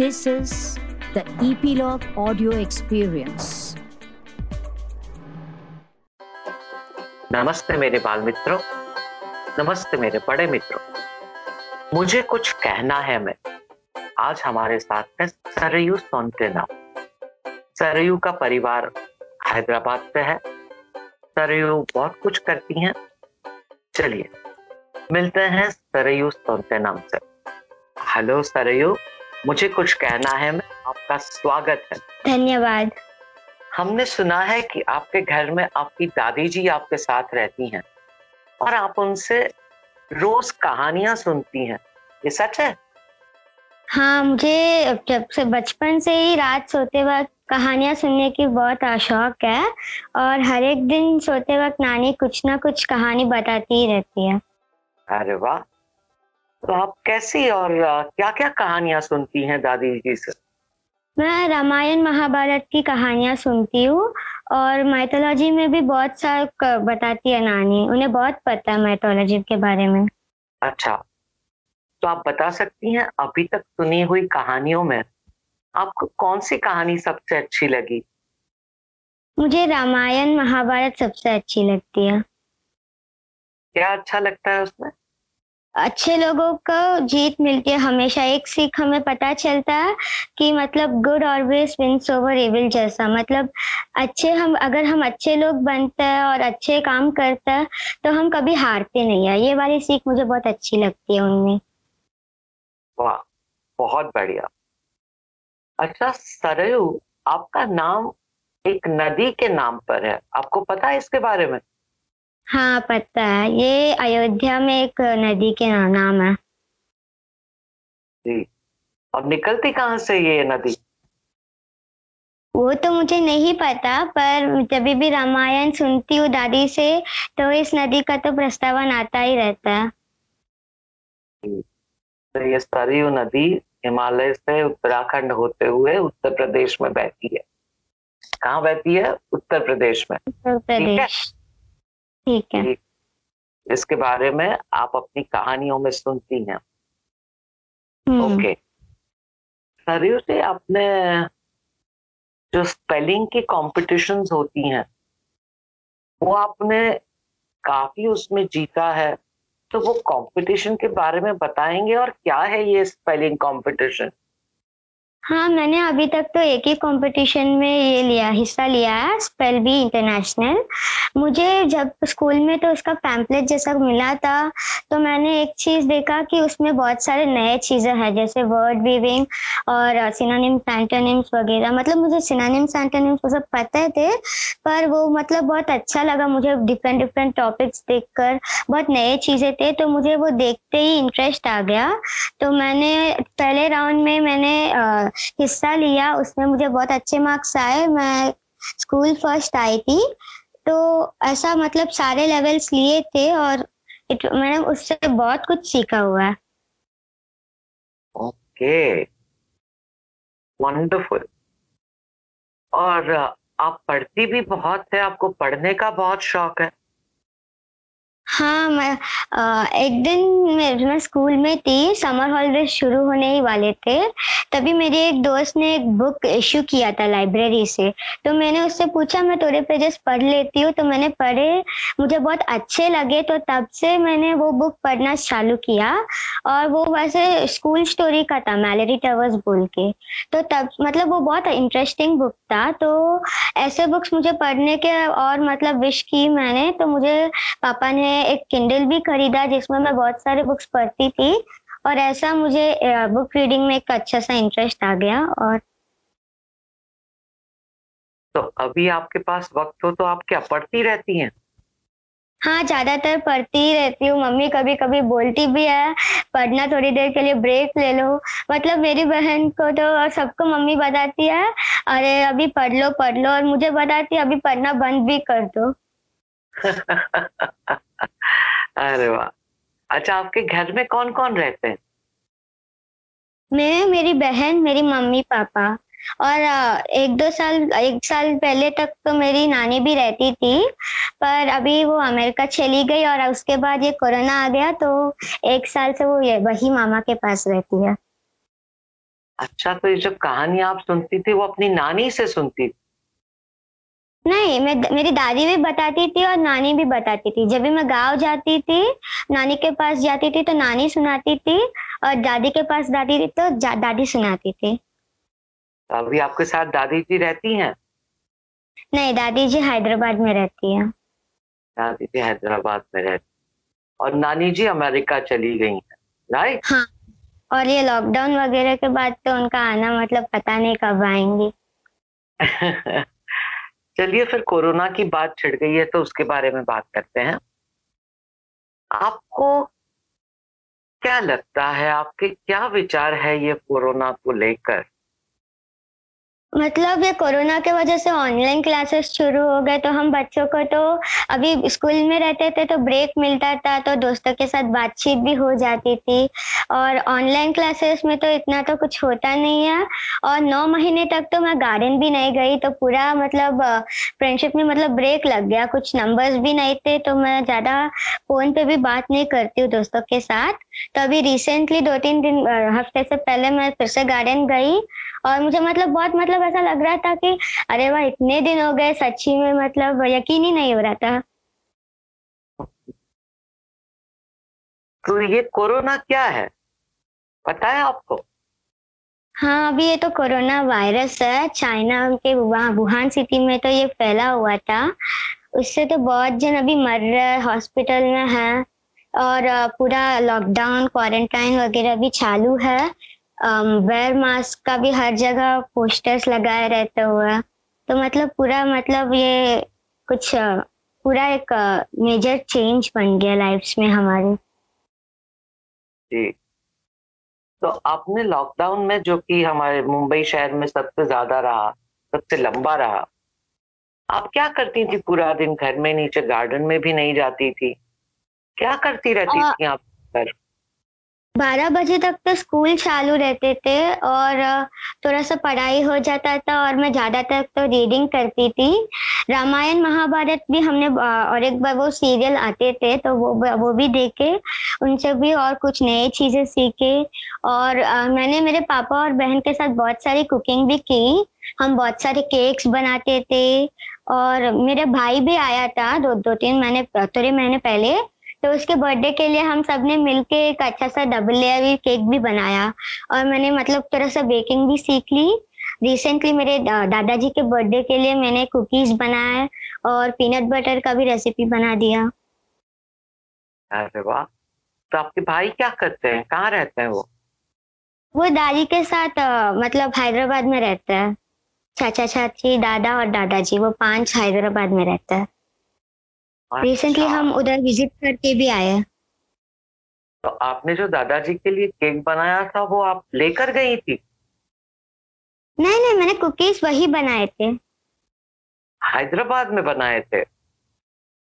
This is the Epilogue Audio Experience. नमस्ते मेरे बाल मित्रों नमस्ते मेरे बड़े मित्रों। मुझे कुछ कहना है मैं। आज हमारे साथ है सरयू सोनतेना सरयू का परिवार हैदराबाद से है। सरयू बहुत कुछ करती हैं। चलिए, मिलते हैं सरयू सोनतेनाम से हेलो सरयू। मुझे कुछ कहना है मैं आपका स्वागत है। धन्यवाद। हमने सुना है कि आपके घर में आपकी दादी जी आपके साथ रहती हैं और आप उनसे रोज कहानियाँ सुनती हैं। ये सच है? हाँ मुझे जब से बचपन से ही रात सोते वक्त कहानियाँ सुनने की बहुत शौक है और हर एक दिन सोते वक्त नानी कुछ ना कुछ कहानी बताती ही रहती है। अरे वाह! तो आप कैसी और क्या क्या कहानियाँ सुनती हैं दादी जी से? मैं रामायण महाभारत की कहानियाँ सुनती हूँ और माइथोलॉजी में भी बहुत सारा बताती है नानी। उन्हें बहुत पता है माइथोलॉजी के बारे में। अच्छा तो आप बता सकती हैं अभी तक सुनी हुई कहानियों में आपको कौन सी कहानी सबसे अच्छी लगी? मुझे रामायण महाभारत सबसे अच्छी लगती है। क्या अच्छा लगता है उसमें? अच्छे लोगों को जीत मिलती है। हमेशा एक सीख हमें पता चलता है कि मतलब good always wins over evil जैसा। मतलब अच्छे हम, अगर हम अच्छे लोग बनते हैं और अच्छे काम करते हैं तो हम कभी हारते नहीं है। ये वाली सीख मुझे बहुत अच्छी लगती है उनमें। वाह, बहुत बढ़िया। अच्छा सरयू, आपका नाम एक नदी के नाम पर है। आपको पता है इसके बारे में? हाँ पता है। ये अयोध्या में एक नदी के नाम है। जी। और निकलती कहाँ से ये नदी? वो तो मुझे नहीं पता पर जब भी रामायण सुनती हूँ दादी से तो इस नदी का तो प्रस्तावन आता ही रहता है। तो ये सरयू नदी हिमालय से उत्तराखंड होते हुए उत्तर प्रदेश में बहती है। कहाँ बहती है? उत्तर प्रदेश में। उत्तर प्रदेश। ठीक है। इसके बारे में आप अपनी कहानियों में सुनती हैं। हम्म। ओके। सरयू से आपने जो स्पेलिंग की कॉम्पिटिशन्स होती हैं वो आपने काफ़ी उसमें जीता है। तो वो कंपटीशन के बारे में बताएँगे और क्या है ये स्पेलिंग कंपटीशन हाँ मैंने अभी तक तो एक ही कंपटीशन में ये लिया, हिस्सा लिया है स्पेल बी इंटरनेशनल मुझे जब स्कूल में तो उसका पैम्पलेट जैसा मिला था तो मैंने एक चीज़ देखा कि उसमें बहुत सारे नए चीज़ें हैं, जैसे वर्ड वीविंग और सिनानिम एंटोनिम्स वगैरह। मतलब मुझे सिनानिम्स एंटोनिम्स वो सब पता थे, पर वो मतलब बहुत अच्छा लगा मुझे डिफरेंट डिफरेंट टॉपिक्स देखकर। बहुत नए चीज़ें थे तो मुझे वो देखते ही इंटरेस्ट आ गया। तो मैंने, पहले राउंड में मैंने हिस्सा लिया उसमें मुझे बहुत अच्छे मार्क्स आए। मैं स्कूल फ़र्स्ट आई थी। तो ऐसा मतलब सारे लेवल्स लिए थे और इट मैंने उससे बहुत कुछ सीखा हुआ है। ओके। वंडरफुल और आप पढ़ती भी बहुत है, आपको पढ़ने का बहुत शौक है। हाँ मैं आ, एक दिन मैं, मैं स्कूल में थी समर हॉलीडेज शुरू होने ही वाले थे तभी मेरे एक दोस्त ने एक बुक इशू किया था लाइब्रेरी से तो मैंने उससे पूछा मैं थोड़े पेजेस पढ़ लेती हूँ तो मैंने पढ़े मुझे बहुत अच्छे लगे तो तब से मैंने वो बुक पढ़ना चालू किया और वो वैसे स्कूल स्टोरी का था मैलरी टवर्स बोल के तो तब मतलब वो बहुत इंटरेस्टिंग बुक था तो ऐसे बुक्स मुझे पढ़ने के और मतलब विश की मैंने तो मुझे पापा ने एक किंडल भी खरीदा जिसमें मैं बहुत सारे बुक्स पढ़ती थी और ऐसा मुझे बुक रीडिंग में एक अच्छा सा इंटरेस्ट आ गया और तो अभी आपके पास वक्त हो तो आप क्या पढ़ती रहती हैं? हाँ ज़्यादातर पढ़ती ही रहती हूँ। मम्मी कभी कभी बोलती भी है पढ़ना थोड़ी देर के लिए ब्रेक ले लो। मतलब मेरी बहन को तो और सबको मम्मी बताती है अरे अभी पढ़ लो पढ़ लो। और मुझे बताती है अभी पढ़ना बंद भी कर दो। अरे वाह। अच्छा आपके घर में कौन कौन रहते हैं? मैं मेरी बहन मेरी मम्मी पापा और एक दो साल एक साल पहले तक तो मेरी नानी भी रहती थी पर अभी वो अमेरिका चली गई और उसके बाद ये कोरोना आ गया तो एक साल से वो ये वही मामा के पास रहती है। अच्छा तो ये जो कहानी आप सुनती थी वो अपनी नानी से सुनती थी? नहीं मैं मेरी दादी भी बताती थी और नानी भी बताती थी। जब भी मैं गाँव जाती थी नानी के पास जाती थी तो नानी सुनाती थी और दादी के पास दादी थी तो दादी सुनाती थी। तो अभी आपके साथ दादी जी रहती हैं? नहीं दादी जी हैदराबाद में रहती है। दादी जी हैदराबाद में रहती और नानी जी अमेरिका चली गई हैं राइट? हाँ और ये लॉकडाउन वगैरह के बाद तो उनका आना मतलब पता नहीं कब आएँगी। चलिए फिर कोरोना की बात छिड़ गई है तो उसके बारे में बात करते हैं। आपको क्या लगता है, आपके क्या विचार है ये कोरोना को लेकर? मतलब ये कोरोना के वजह से ऑनलाइन क्लासेस शुरू हो गए तो हम बच्चों को तो अभी स्कूल में रहते थे तो ब्रेक मिलता था तो दोस्तों के साथ बातचीत भी हो जाती थी। और ऑनलाइन क्लासेस में तो इतना तो कुछ होता नहीं है। और नौ महीने तक तो मैं गार्डन भी नहीं गई तो पूरा मतलब फ्रेंडशिप में मतलब ब्रेक लग गया। कुछ नंबर्स भी नहीं थे तो मैं ज़्यादा फ़ोन पे भी बात नहीं करती हूँ दोस्तों के साथ। तो अभी रिसेंटली दो तीन दिन हफ़्ते से पहले मैं फिर से गार्डन गई। और मुझे मतलब बहुत मतलब ऐसा लग रहा था कि अरे वाह इतने दिन हो गए सच्ची में मतलब यकीन ही नहीं हो रहा था। तो ये कोरोना क्या है? पता है आपको? हाँ अभी ये तो कोरोना वायरस है। चाइना के वहाँ वुहान सिटी में तो ये फैला हुआ था। उससे तो बहुत जन अभी मर रहे हॉस्पिटल में है। और पूरा लॉकडाउन क्वारंटाइन वगैरह भी चालू है। वेयर मास्क का भी हर जगह पोस्टर्स लगाए रहते हुए तो मतलब पूरा मतलब ये कुछ पूरा एक मेजर चेंज बन गया लाइफ में हमारे। जी। तो आपने लॉकडाउन में जो कि हमारे मुंबई शहर में सबसे ज़्यादा रहा सबसे लंबा रहा आप क्या करती थी पूरा दिन? घर में नीचे गार्डन में भी नहीं जाती थी। क्या करती रहती आ, थी आप पर बारह बजे तक तो स्कूल चालू रहते थे और थोड़ा सा पढ़ाई हो जाता था और मैं ज़्यादातर तो रीडिंग करती थी। रामायण महाभारत भी हमने और एक बार वो सीरियल आते थे तो वो वो भी देखे। उनसे भी और कुछ नए चीज़ें सीखे और मैंने मेरे पापा और बहन के साथ बहुत सारी कुकिंग भी की। हम बहुत सारे केक्स बनाते थे और मेरे भाई भी आया था दो दो तीन महीने, थोड़े महीने पहले। तो उसके बर्थडे के लिए हम सबने मिलके एक अच्छा सा डबल लेयर केक भी बनाया। और मैंने मतलब थोड़ा सा बेकिंग भी सीख ली। रिसेंटली मेरे दादाजी के बर्थडे के लिए मैंने कुकीज बनाए और पीनट बटर का भी रेसिपी बना दिया। अरे वाह! तो आपके भाई क्या करते हैं? कहाँ रहते हैं वो? वो दादी के साथ मतलब हैदराबाद में रहता है। चाचा चाची दादा और दादाजी वो पाँच हैदराबाद में रहता है। रिसेंटली अच्छा। हम उधर विज़िट करके भी आए तो आपने जो दादाजी के लिए केक बनाया था वो आप लेकर गई थी? नहीं नहीं मैंने कुकीज वही बनाए थे। हैदराबाद में बनाए थे?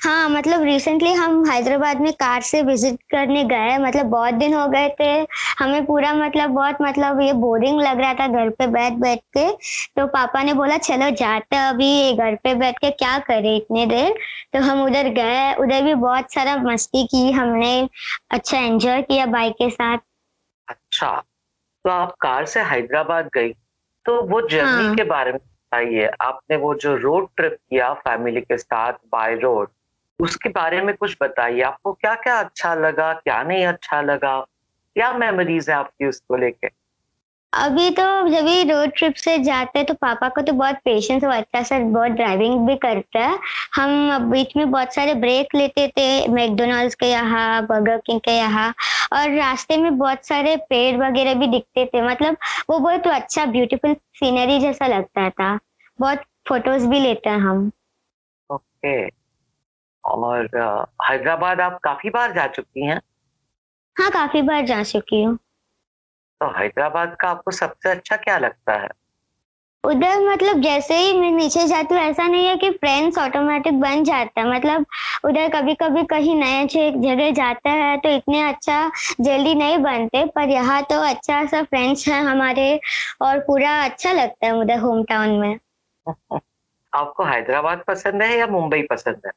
हाँ मतलब रिसेंटली हम हैदराबाद में कार से विज़िट करने गए मतलब बहुत दिन हो गए थे। हमें पूरा मतलब बहुत मतलब ये बोरिंग लग रहा था घर पे बैठ बैठ के। तो पापा ने बोला चलो जाते अभी घर पे बैठ के क्या करे इतने देर? तो हम उधर गए। उधर भी बहुत सारा मस्ती की हमने अच्छा एंजॉय किया बाइक के साथ। अच्छा तो आप कार से हैदराबाद गई। तो वो जर्नी हाँ. के बारे में बताइए। आपने वो जो रोड ट्रिप किया फैमिली के साथ बाय रोड उसके बारे में कुछ बताइए। आपको क्या क्या अच्छा लगा क्या नहीं अच्छा लगा? क्या मेमोरीज है आपकी उसको लेके? अभी तो जब भी रोड ट्रिप से जाते हैं तो पापा को तो बहुत पेशेंस और अच्छा सा बहुत ड्राइविंग भी करता है। हम बीच में बहुत सारे ब्रेक लेते थे मैकडोनल्ड्स के यहाँ बर्गर किंग के यहाँ और रास्ते में बहुत सारे पेड़ वगैरह भी दिखते थे। मतलब वो बहुत तो अच्छा ब्यूटीफुल सीनरी जैसा लगता था। बहुत फ़ोटोज़ भी लेते हैं हम। Okay okay. और हैदराबाद आप काफ़ी बार जा चुकी हैं? हाँ काफ़ी बार जा चुकी हूँ। तो हैदराबाद का आपको सबसे अच्छा क्या लगता है? उधर मतलब जैसे ही मैं नीचे जाती हूँ ऐसा नहीं है कि फ्रेंड्स ऑटोमेटिक बन जाता है। मतलब उधर कभी कभी कहीं नए जगह जाता है तो इतने अच्छा जल्दी नहीं बनते पर यहाँ तो अच्छा सा फ्रेंड्स है हमारे और पूरा अच्छा लगता है उधर होम टाउन में। आपको हैदराबाद पसंद है या मुंबई पसंद है?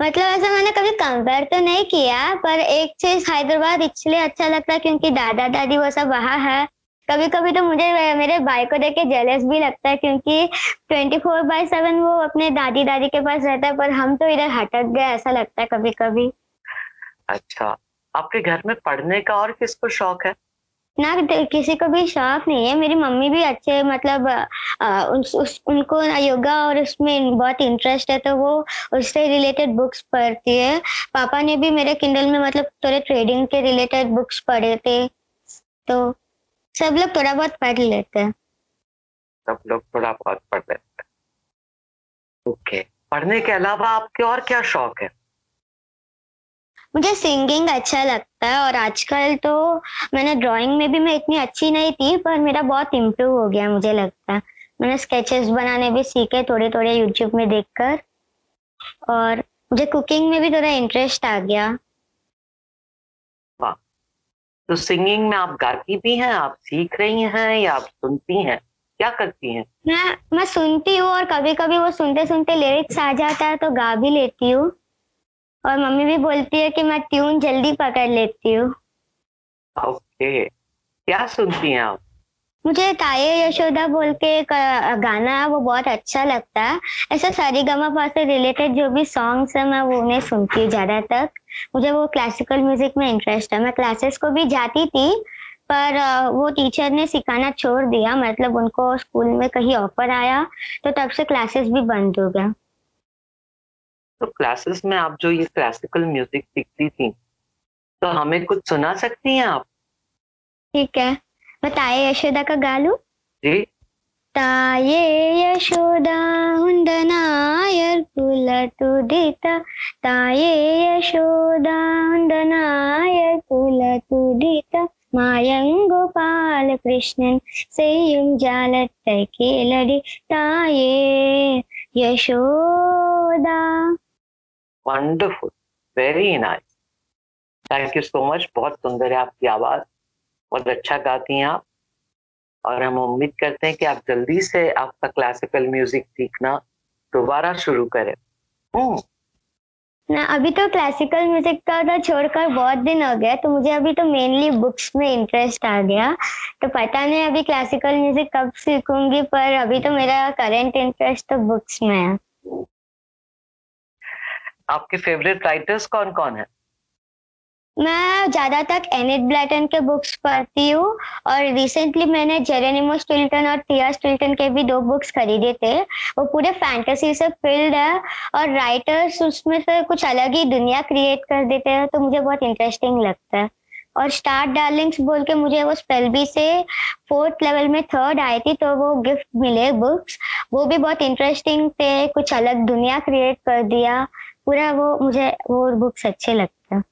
मतलब ऐसा मैंने कभी कंपेयर तो नहीं किया, पर एक चीज़ हैदराबाद इसलिए अच्छा लगता है क्योंकि दादा दादी वो सब वहाँ है। कभी कभी तो मुझे मेरे भाई को देख के जेलस भी लगता है क्योंकि ट्वेंटी फोर बाय सेवन वो अपने दादी दादी के पास रहता है, पर हम तो इधर हटक गए, ऐसा लगता है कभी कभी अच्छा आपके घर में पढ़ने का और किसको शौक है? ना किसी को भी शौक नहीं है। मेरी मम्मी भी अच्छे मतलब आ, उस, उस उनको योगा और उसमें बहुत इंटरेस्ट है तो वो उससे रिलेटेड बुक्स पढ़ती है। पापा ने भी मेरे किंडल में मतलब थोड़े ट्रेडिंग के रिलेटेड बुक्स पढ़े थे। तो सब लोग थोड़ा बहुत पढ़ लेते हैं। सब लोग थोड़ा बहुत पढ़ लेते हैं। ओके पढ़ने के अलावा आपके और क्या शौक है? मुझे सिंगिंग अच्छा लगता है और आजकल तो मैंने ड्राइंग में भी मैं इतनी अच्छी नहीं थी पर मेरा बहुत इम्प्रूव हो गया मुझे लगता है। मैंने स्केचेस बनाने भी सीखे थोड़े थोड़े यूट्यूब में देखकर और मुझे कुकिंग में भी थोड़ा इंटरेस्ट आ गया। तो सिंगिंग में आप गाती भी हैं आप सीख रही हैं या आप सुनती हैं? क्या करती हैं? मैं मैं सुनती हूँ और कभी कभी वो सुनते सुनते लिरिक्स आ जाता है तो गा भी लेती हूँ। और मम्मी भी बोलती है कि मैं ट्यून जल्दी पकड़ लेती हूँ। ओके। क्या सुनती हैं आप? मुझे ताये यशोदा बोल के एक गाना है वो बहुत अच्छा लगता है। ऐसा सारी गमा से रिलेटेड जो भी सॉन्ग्स है मैं वो उन्हें सुनती हूँ ज़्यादा तक मुझे वो क्लासिकल म्यूज़िक में इंटरेस्ट है। मैं क्लासेस को भी जाती थी पर वो टीचर ने सिखाना छोड़ दिया। मतलब उनको स्कूल में कहीं ऑफ़र आया तो तब से क्लासेस भी बंद हो गया। तो क्लासेस में आप जो ये क्लासिकल म्यूज़िक सीखती थी तो हमें कुछ सुना सकती हैं आप? ठीक है। बताए यशोदा का गालू जी। ताये यशोदा हुंदनायर हुन्दनायर दीता ताये यशोदा हुंदनायर पुलटू दीता हुन्दनायर कुलतुदित मायङ्गोपालकृष्णन् सेयुं जालत्तकेलडि ताये Yashoda. Wonderful very nice thank you so much बहुत सुंदर है आपकी आवाज़। बहुत अच्छा गाती हैं आप। और हम उम्मीद करते हैं कि आप जल्दी से आपका क्लासिकल म्यूज़िक सीखना दोबारा शुरू करें। हम्म। ना, अभी तो क्लासिकल म्यूज़िक का तो छोड़कर बहुत दिन हो गया तो मुझे अभी तो मेनली बुक्स में इंटरेस्ट आ गया। तो पता नहीं अभी क्लासिकल म्यूज़िक कब सीखूँगी, पर अभी तो मेरा करंट इंटरेस्ट तो बुक्स में है। आपके फेवरेट राइटर्स कौन कौन है? मैं ज़्यादातर एनिट ब्लैटन के बुक्स पढ़ती हूँ और रिसेंटली मैंने जेरेनिमो स्टिल्टन और टिया स्टिल्टन के भी दो बुक्स खरीदे थे। वो पूरे फैंटेसी से फिल्ड है और राइटर्स उसमें से कुछ अलग ही दुनिया क्रिएट कर देते हैं तो मुझे बहुत इंटरेस्टिंग लगता है। और स्टार डार्लिंग्स बोल के मुझे वो स्पेलबी से फोर्थ लेवल में थर्ड आई थी तो वो गिफ्ट मिले बुक्स वो भी बहुत इंटरेस्टिंग थे, कुछ अलग दुनिया क्रिएट कर दिया। पूरा वो मुझे वो बुक्स अच्छे लगते हैं।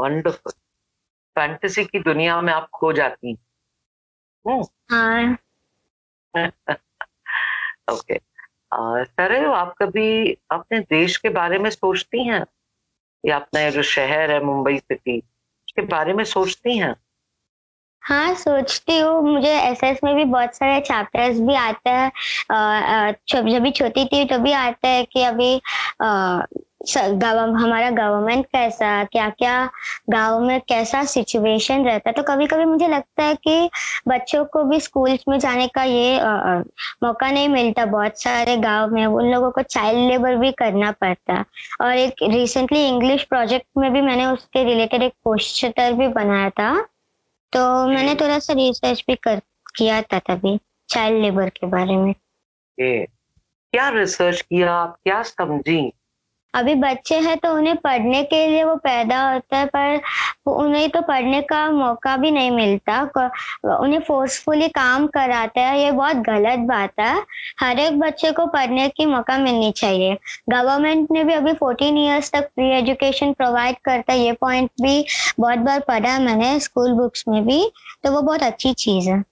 वंडरफुल फैंटेसी की दुनिया में आप खो जाती हैं। हाँ। ओके सर आप कभी अपने देश के बारे में सोचती हैं? या अपना जो शहर है मुंबई सिटी उसके बारे में सोचती हैं? हाँ सोचती हूँ। मुझे एस एस में भी बहुत सारे चैप्टर्स भी आते हैं। जब भी छोटी थी तो भी आता है कि अभी गव हमारा गवर्नमेंट कैसा क्या क्या गाँव में कैसा सिचुएशन रहता है। तो कभी कभी मुझे लगता है कि बच्चों को भी स्कूल्स में जाने का ये आ, मौका नहीं मिलता। बहुत सारे गाँव में उन लोगों को चाइल्ड लेबर भी करना पड़ता और एक रिसेंटली इंग्लिश प्रोजेक्ट में भी मैंने उसके रिलेटेड एक पोस्टर भी बनाया था। तो मैंने थोड़ा सा रिसर्च भी कर किया था तभी चाइल्ड लेबर के बारे में। ए, क्या रिसर्च किया? आप क्या समझी? अभी बच्चे हैं तो उन्हें पढ़ने के लिए वो पैदा होता है, पर उन्हें तो पढ़ने का मौका भी नहीं मिलता। उन्हें फोर्सफुली काम कराते हैं, ये बहुत गलत बात है। हर एक बच्चे को पढ़ने की मौका मिलनी चाहिए। गवर्नमेंट ने भी अभी फोर्टीन ईयर्स तक फ्री एजुकेशन प्रोवाइड करता है, ये पॉइंट भी बहुत बार पढ़ा है मैंने स्कूल बुक्स में भी तो वो बहुत अच्छी चीज़ है।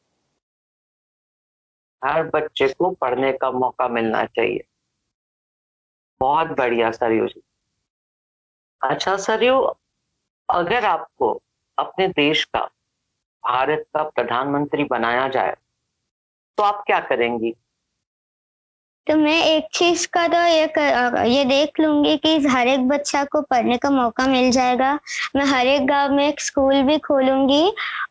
हर बच्चे को पढ़ने का मौका मिलना चाहिए। बहुत बढ़िया सरयू जी अच्छा सरयू अगर आपको अपने देश का, भारत का प्रधानमंत्री बनाया जाए तो आप क्या करेंगी? तो मैं एक चीज़ का तो ये ये देख लूँगी कि हर एक बच्चा को पढ़ने का मौका मिल जाएगा। मैं हर एक गाँव में एक स्कूल भी खोलूँगी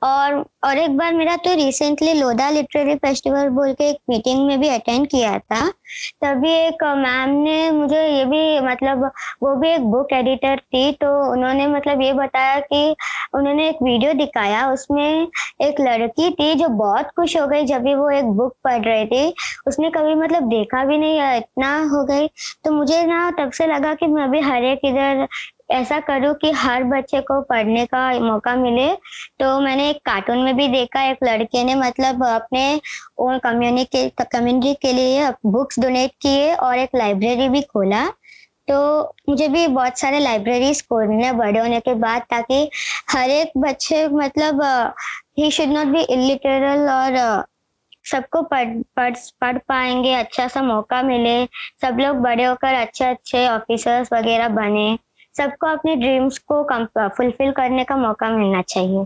और और एक बार मेरा तो रिसेंटली लोधा लिटरेरी फेस्टिवल बोल के एक मीटिंग में भी अटेंड किया था। तभी एक मैम ने मुझे ये भी मतलब वो भी एक बुक एडिटर थी तो उन्होंने मतलब ये बताया कि उन्होंने एक वीडियो दिखाया, उसमें एक लड़की थी जो बहुत खुश हो गई जब भी वो एक बुक पढ़ रही थी। उसने कभी मतलब देखा भी नहीं, इतना हो गई। तो मुझे ना तब से लगा कि मैं अभी हर एक इधर ऐसा करूँ कि हर बच्चे को पढ़ने का मौका मिले। तो मैंने एक कार्टून में भी देखा, एक लड़के ने मतलब अपने कम्युनिटी कम्युनिटी के लिए बुक्स डोनेट किए और एक लाइब्रेरी भी खोला। तो मुझे भी बहुत सारे लाइब्रेरीज खोलने बड़े होने के बाद ताकि हर एक बच्चे मतलब he should not be illiterate और सबको पढ़ पढ़ पढ़ पाएँगे अच्छा सा मौका मिले। सब लोग बड़े होकर अच्छे अच्छे ऑफिसर्स वगैरह बने। सबको अपने ड्रीम्स को फुलफिल करने का मौका मिलना चाहिए।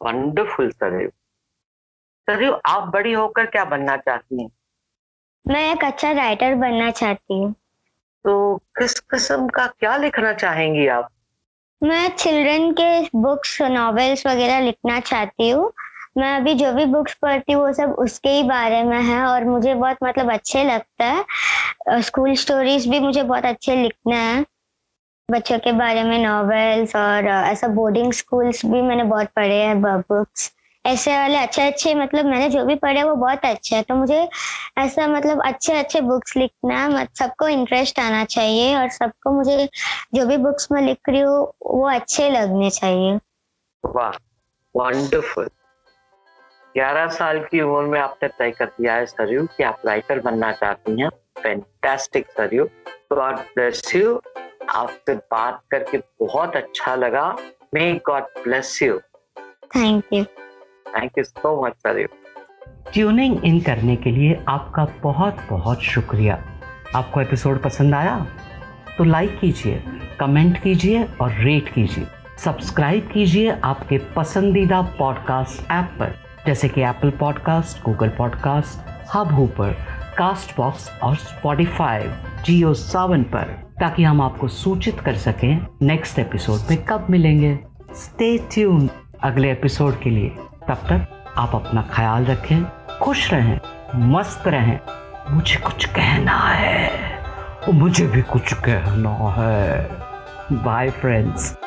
वंडरफुल सरयू सरयू आप बड़ी होकर क्या बनना चाहती हैं? मैं एक अच्छा राइटर बनना चाहती हूँ। तो किस किस्म का क्या लिखना चाहेंगी आप? मैं चिल्ड्रन के बुक्स नॉवेल्स वगैरह लिखना चाहती हूँ। मैं अभी जो भी बुक्स पढ़ती हूँ, वो सब उसके ही बारे में है और मुझे बहुत मतलब अच्छे लगता है। स्कूल स्टोरीज भी मुझे बहुत अच्छे लिखना है। बच्चों के बारे में नॉवेल्स और ऐसा बोर्डिंग स्कूल्स भी मैंने बहुत पढ़े हैं बुक्स ऐसे वाले अच्छे अच्छे मतलब मैंने जो भी पढ़े वो बहुत अच्छे है। तो मुझे ऐसा मतलब अच्छे अच्छे बुक्स लिखना, मत, सबको इंटरेस्ट आना चाहिए और सबको मुझे जो भी बुक्स मैं लिख रही हूँ, वो अच्छे लगने चाहिए। वाह वंडरफुल ग्यारह साल की उम्र में आपने तय कर दिया है सरयू कि आप राइटर बनना चाहती हैं। Fantastic Saryu. God bless you आपसे बात करके बहुत अच्छा लगा। May God bless you thank you thank you so much Saryu. Tuning in करने के लिए आपका बहुत बहुत शुक्रिया। आपको एपिसोड पसंद आया? तो लाइक कीजिए कमेंट कीजिए और रेट कीजिए। सब्सक्राइब कीजिए आपके पसंदीदा पॉडकास्ट ऐप पर। जैसे कि Apple podcast Google podcast Hubhopper Castbox और स्पॉटिफाई जियो सावन पर, ताकि हम आपको सूचित कर सकें नेक्स्ट एपिसोड में कब मिलेंगे। स्टे ट्यून अगले एपिसोड के लिए। तब तक आप अपना ख्याल रखें, खुश रहें, मस्त रहें। मुझे कुछ कहना है। मुझे भी कुछ कहना है। Bye friends